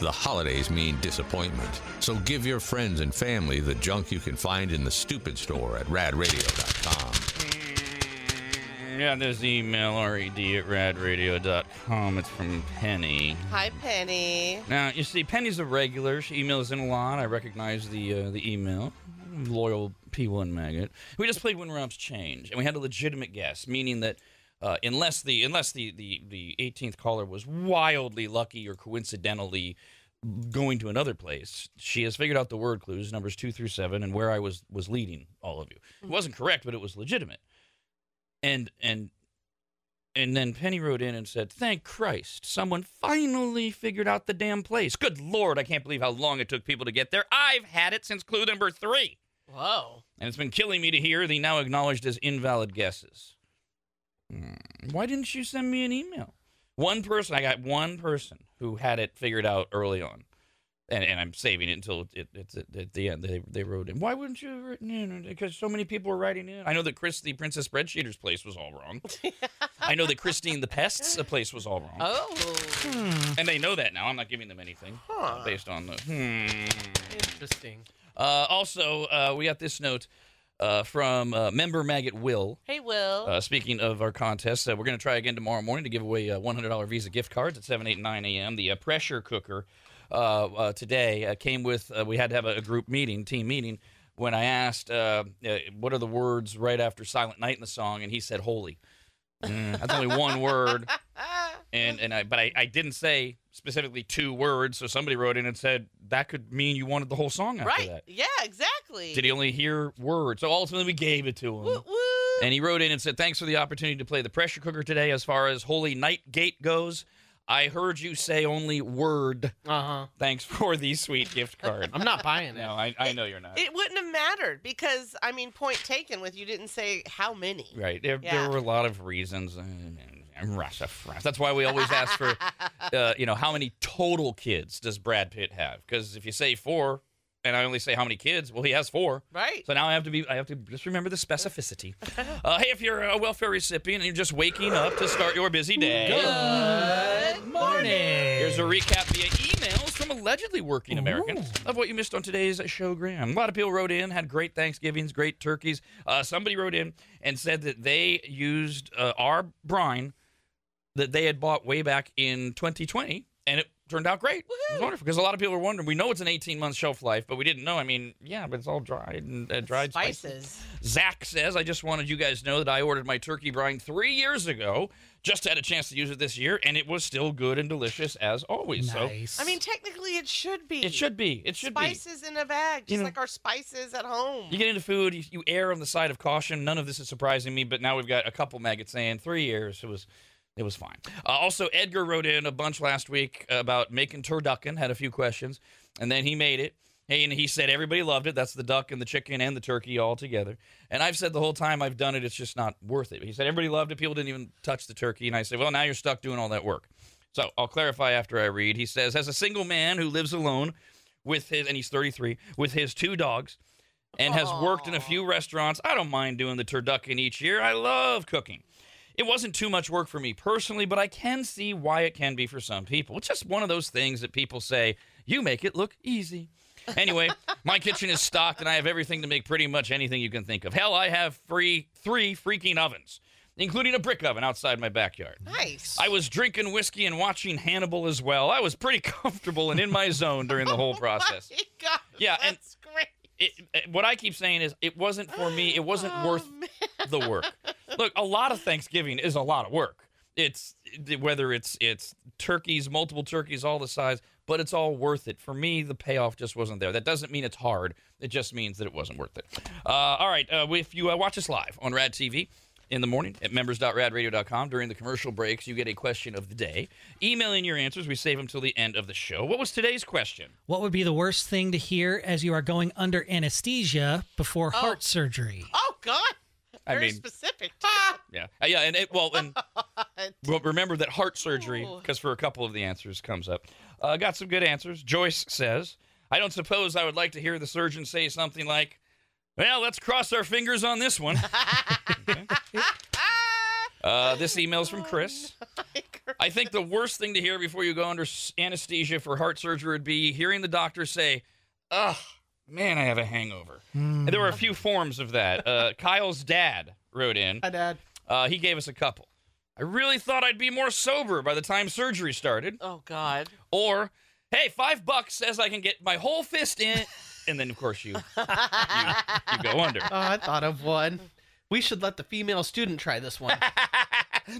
The holidays mean disappointment. So give your friends and family the junk you can find in the stupid store at radradio.com. Yeah, there's the email, red at radradio.com. It's from Penny. Hi, Penny. Now, you see, Penny's a regular. She emails in a lot. I recognize the uh, the email. Loyal P1 maggot. We just played When Robs Change, and we had a legitimate guess, meaning that uh, unless the unless the, the, the 18th caller was wildly lucky or coincidentally going to another place, she has figured out the word clues, numbers two through seven, and where I was was leading all of you. It wasn't correct, but it was legitimate. And and and then Penny wrote in and said, Thank Christ, someone finally figured out the damn place. Good Lord, I can't believe how long it took people to get there. I've had it since clue number three. Whoa. And it's been killing me to hear the now acknowledged as invalid guesses. Hmm, Why didn't you send me an email? One person, I got one person who had it figured out early on. And, and I'm saving it until it, it's at, at the end. They, they wrote in. Why wouldn't you have written in? Because so many people were writing in. I know that Chris, the Princess Spreadsheeter's place was all wrong. I know that Christine the Pest's place was all wrong. Oh. And they know that now. I'm not giving them anything Huh. based on the. Hmm. Interesting. Uh, also, uh, we got this note uh, from uh, member Maggot Will. Hey, Will. Uh, speaking of our contest, uh, we're going to try again tomorrow morning to give away uh, $100 Visa gift cards at 7, 8, 9 a.m. The uh, pressure cooker uh, uh, today uh, came with, uh, we had to have a, a group meeting, team meeting, when I asked, uh, uh, what are the words right after Silent Night in the song? And he said, holy. Mm, that's only one word. And, and I, but I, I didn't say specifically two words, so somebody wrote in and said that could mean you wanted the whole song after right. that. Yeah, exactly. Did he only hear words? So ultimately, we gave it to him. Woo, woo. And he wrote in and said, Thanks for the opportunity to play the pressure cooker today. As far as Holy Night Gate goes, I heard you say only word. Uh huh. Thanks for the sweet gift card. I'm not buying it. no, I, I know you're not. It wouldn't have mattered because, I mean, point taken with you didn't say how many. Right. There, Yeah. there were a lot of reasons. Russia, France. That's why we always ask for, uh, you know, how many total kids does Brad Pitt have? Because if you say four, and I only say how many kids, well, he has four. Right. So now I have to be, I have to just remember the specificity. Uh, hey, if you're a welfare recipient and you're just waking up to start your busy day, Good morning. here's a recap via emails from allegedly working Americans of what you missed on today's showgram. A lot of people wrote in, had great Thanksgivings, great turkeys. Uh, somebody wrote in and said that they used uh, our brine that they had bought way back in 2020, and it turned out great. It was wonderful because a lot of people were wondering. We know it's an 18 month shelf life, but we didn't know. I mean, yeah, but it's all dried and uh, dried spices. Spices. Zach says, I just wanted you guys to know that I ordered my turkey brine three years ago. Just had a chance to use it this year, and it was still good and delicious as always. Nice. I mean, technically, it should be. It should be. It should be. spices in a bag, just You know- like our spices at home. You get into food, you, you err on the side of caution. None of this is surprising me, but now we've got a couple maggots saying three years. It was, it was fine. Uh, also, Edgar wrote in a bunch last week about making turducken. Had a few questions, and then he made it. Hey, and he said everybody loved it. That's the duck and the chicken and the turkey all together. And I've said the whole time I've done it, it's just not worth it. He said everybody loved it. People didn't even touch the turkey. And I said, well, now you're stuck doing all that work. So I'll clarify after I read. He says, as a single man who lives alone with his, and he's 33, with his two dogs, and has worked in a few restaurants, I don't mind doing the turducken each year. I love cooking. It wasn't too much work for me personally, but I can see why it can be for some people. It's just one of those things that people say, you make it look easy. Anyway, my kitchen is stocked and I have everything to make pretty much anything you can think of. Hell, I have free three freaking ovens, including a brick oven outside my backyard. Nice. I was drinking whiskey and watching Hannibal as well. I was pretty comfortable and in my zone during the whole oh process. Oh my God, Yeah, and- great. It, it- what I keep saying is, it wasn't for me. It wasn't Oh, worth man. the work. Look, a lot of Thanksgiving is a lot of work. It's whether it's it's turkeys, multiple turkeys, all the size, but it's all worth it. For me, the payoff just wasn't there. That doesn't mean it's hard. It just means that it wasn't worth it. Uh, all right, uh, if you uh, watch us live on Rad TV in the morning at members.radradio.com during the commercial breaks, you get a question of the day. Email in your answers. We save them till the end of the show. What was today's question? What would be the worst thing to hear as you are going under anesthesia before heart surgery? Oh God. I Very mean- specific. Yeah, Uh, yeah, and it, well, and well, remember that heart surgery, because for a couple of the answers comes up. Uh, got some good answers. Joyce says, "I don't suppose I would like to hear the surgeon say something like." Well, let's cross our fingers on this one. Uh, this email's from Chris. Chris. I think the worst thing to hear before you go under anesthesia for heart surgery would be hearing the doctor say, "Ugh, man, I have a hangover." Mm. And there were a few forms of that. Uh, Kyle's dad wrote in. Hi, Dad. Uh, he gave us a couple. I really thought I'd be more sober by the time surgery started. Oh God. Or, hey, five bucks says I can get my whole fist in, and then of course you you, you go under. Oh, I thought of one. We should let the female student try this one.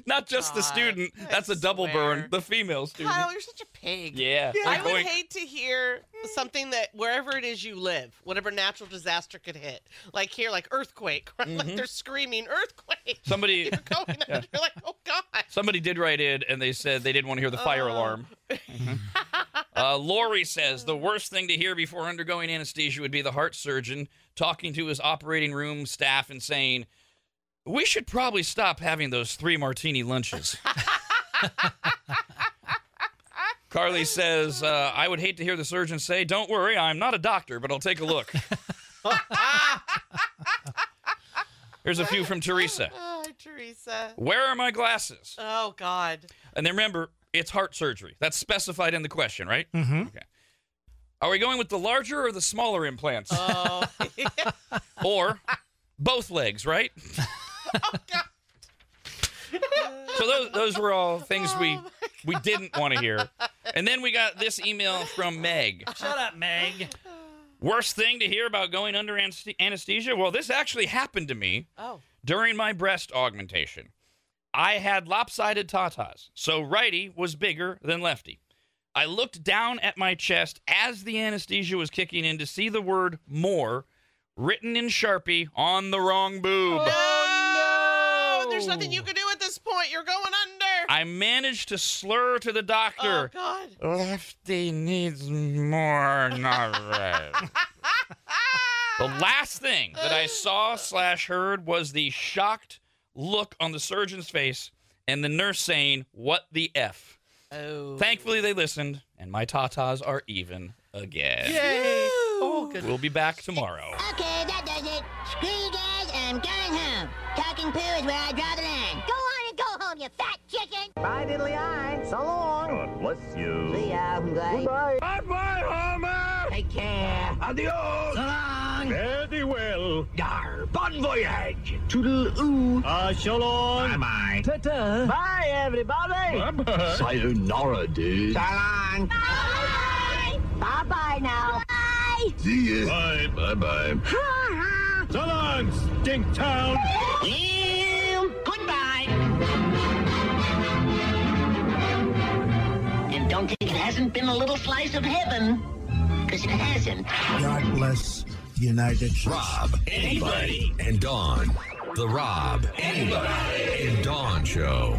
Not just God, the student. That's a double burn. The female student. Kyle, you're such a pig. Yeah. yeah. I would hate to hear something that wherever it is you live, whatever natural disaster could hit, like here, like earthquake, right? Mm-hmm. like they're screaming earthquake. Somebody. you're going yeah. You're like, oh God. Somebody did write in and they said they didn't want to hear the fire uh. alarm. Mm-hmm. Uh, Lori says the worst thing to hear before undergoing anesthesia would be the heart surgeon talking to his operating room staff and saying, we should probably stop having those three martini lunches. Carly says, uh, I would hate to hear the surgeon say, Don't worry, I'm not a doctor, but I'll take a look. Here's a few from Teresa. Oh, Teresa. Where are my glasses? Oh, God. And then remember, it's heart surgery. That's specified in the question, right? Mm-hmm. Okay. Are we going with the larger or the smaller implants? Oh. or both legs, right? Oh, so those those were all things we oh, we didn't want to hear. And then we got this email from Meg. Shut up, Meg. Worst thing to hear about going under anesthesia? Well, this actually happened to me oh. during my breast augmentation. I had lopsided tatas, so righty was bigger than lefty. I looked down at my chest as the anesthesia was kicking in to see the word more written in Sharpie on the wrong boob. Oh, no! There's nothing you can do at this point. You're going under. I managed to slur to the doctor. Oh, God. Lefty needs more Norved. the last thing that I saw slash heard was the shocked look on the surgeon's face and the nurse saying, What the F? Oh. Thankfully, they listened, and my tatas are even again. Yay! Oh, good. We'll be back tomorrow. Okay, that does it. Screw you guys, I'm going home. Talking poo is where I draw the line. Go on and go home, you fat chicken. Bye, diddly eye. So long. God bless you. See ya. Bye. Goodbye. Bye-bye, Homer. Take care. Adios. So long. Very well. Yar. Bon voyage. Toodle-oo. Ah, uh, so long. Bye-bye. Ta-ta. Bye, everybody. Bye-bye. Sayonara, dude. So long. Bye. Bye-bye now. Bye. See ya. Bye, bye-bye. So long, Stink Town. goodbye. And don't think it hasn't been a little slice of heaven, because it hasn't. God bless the United States. Rob, anybody, and Dawn. The Rob, anybody, and Dawn Show.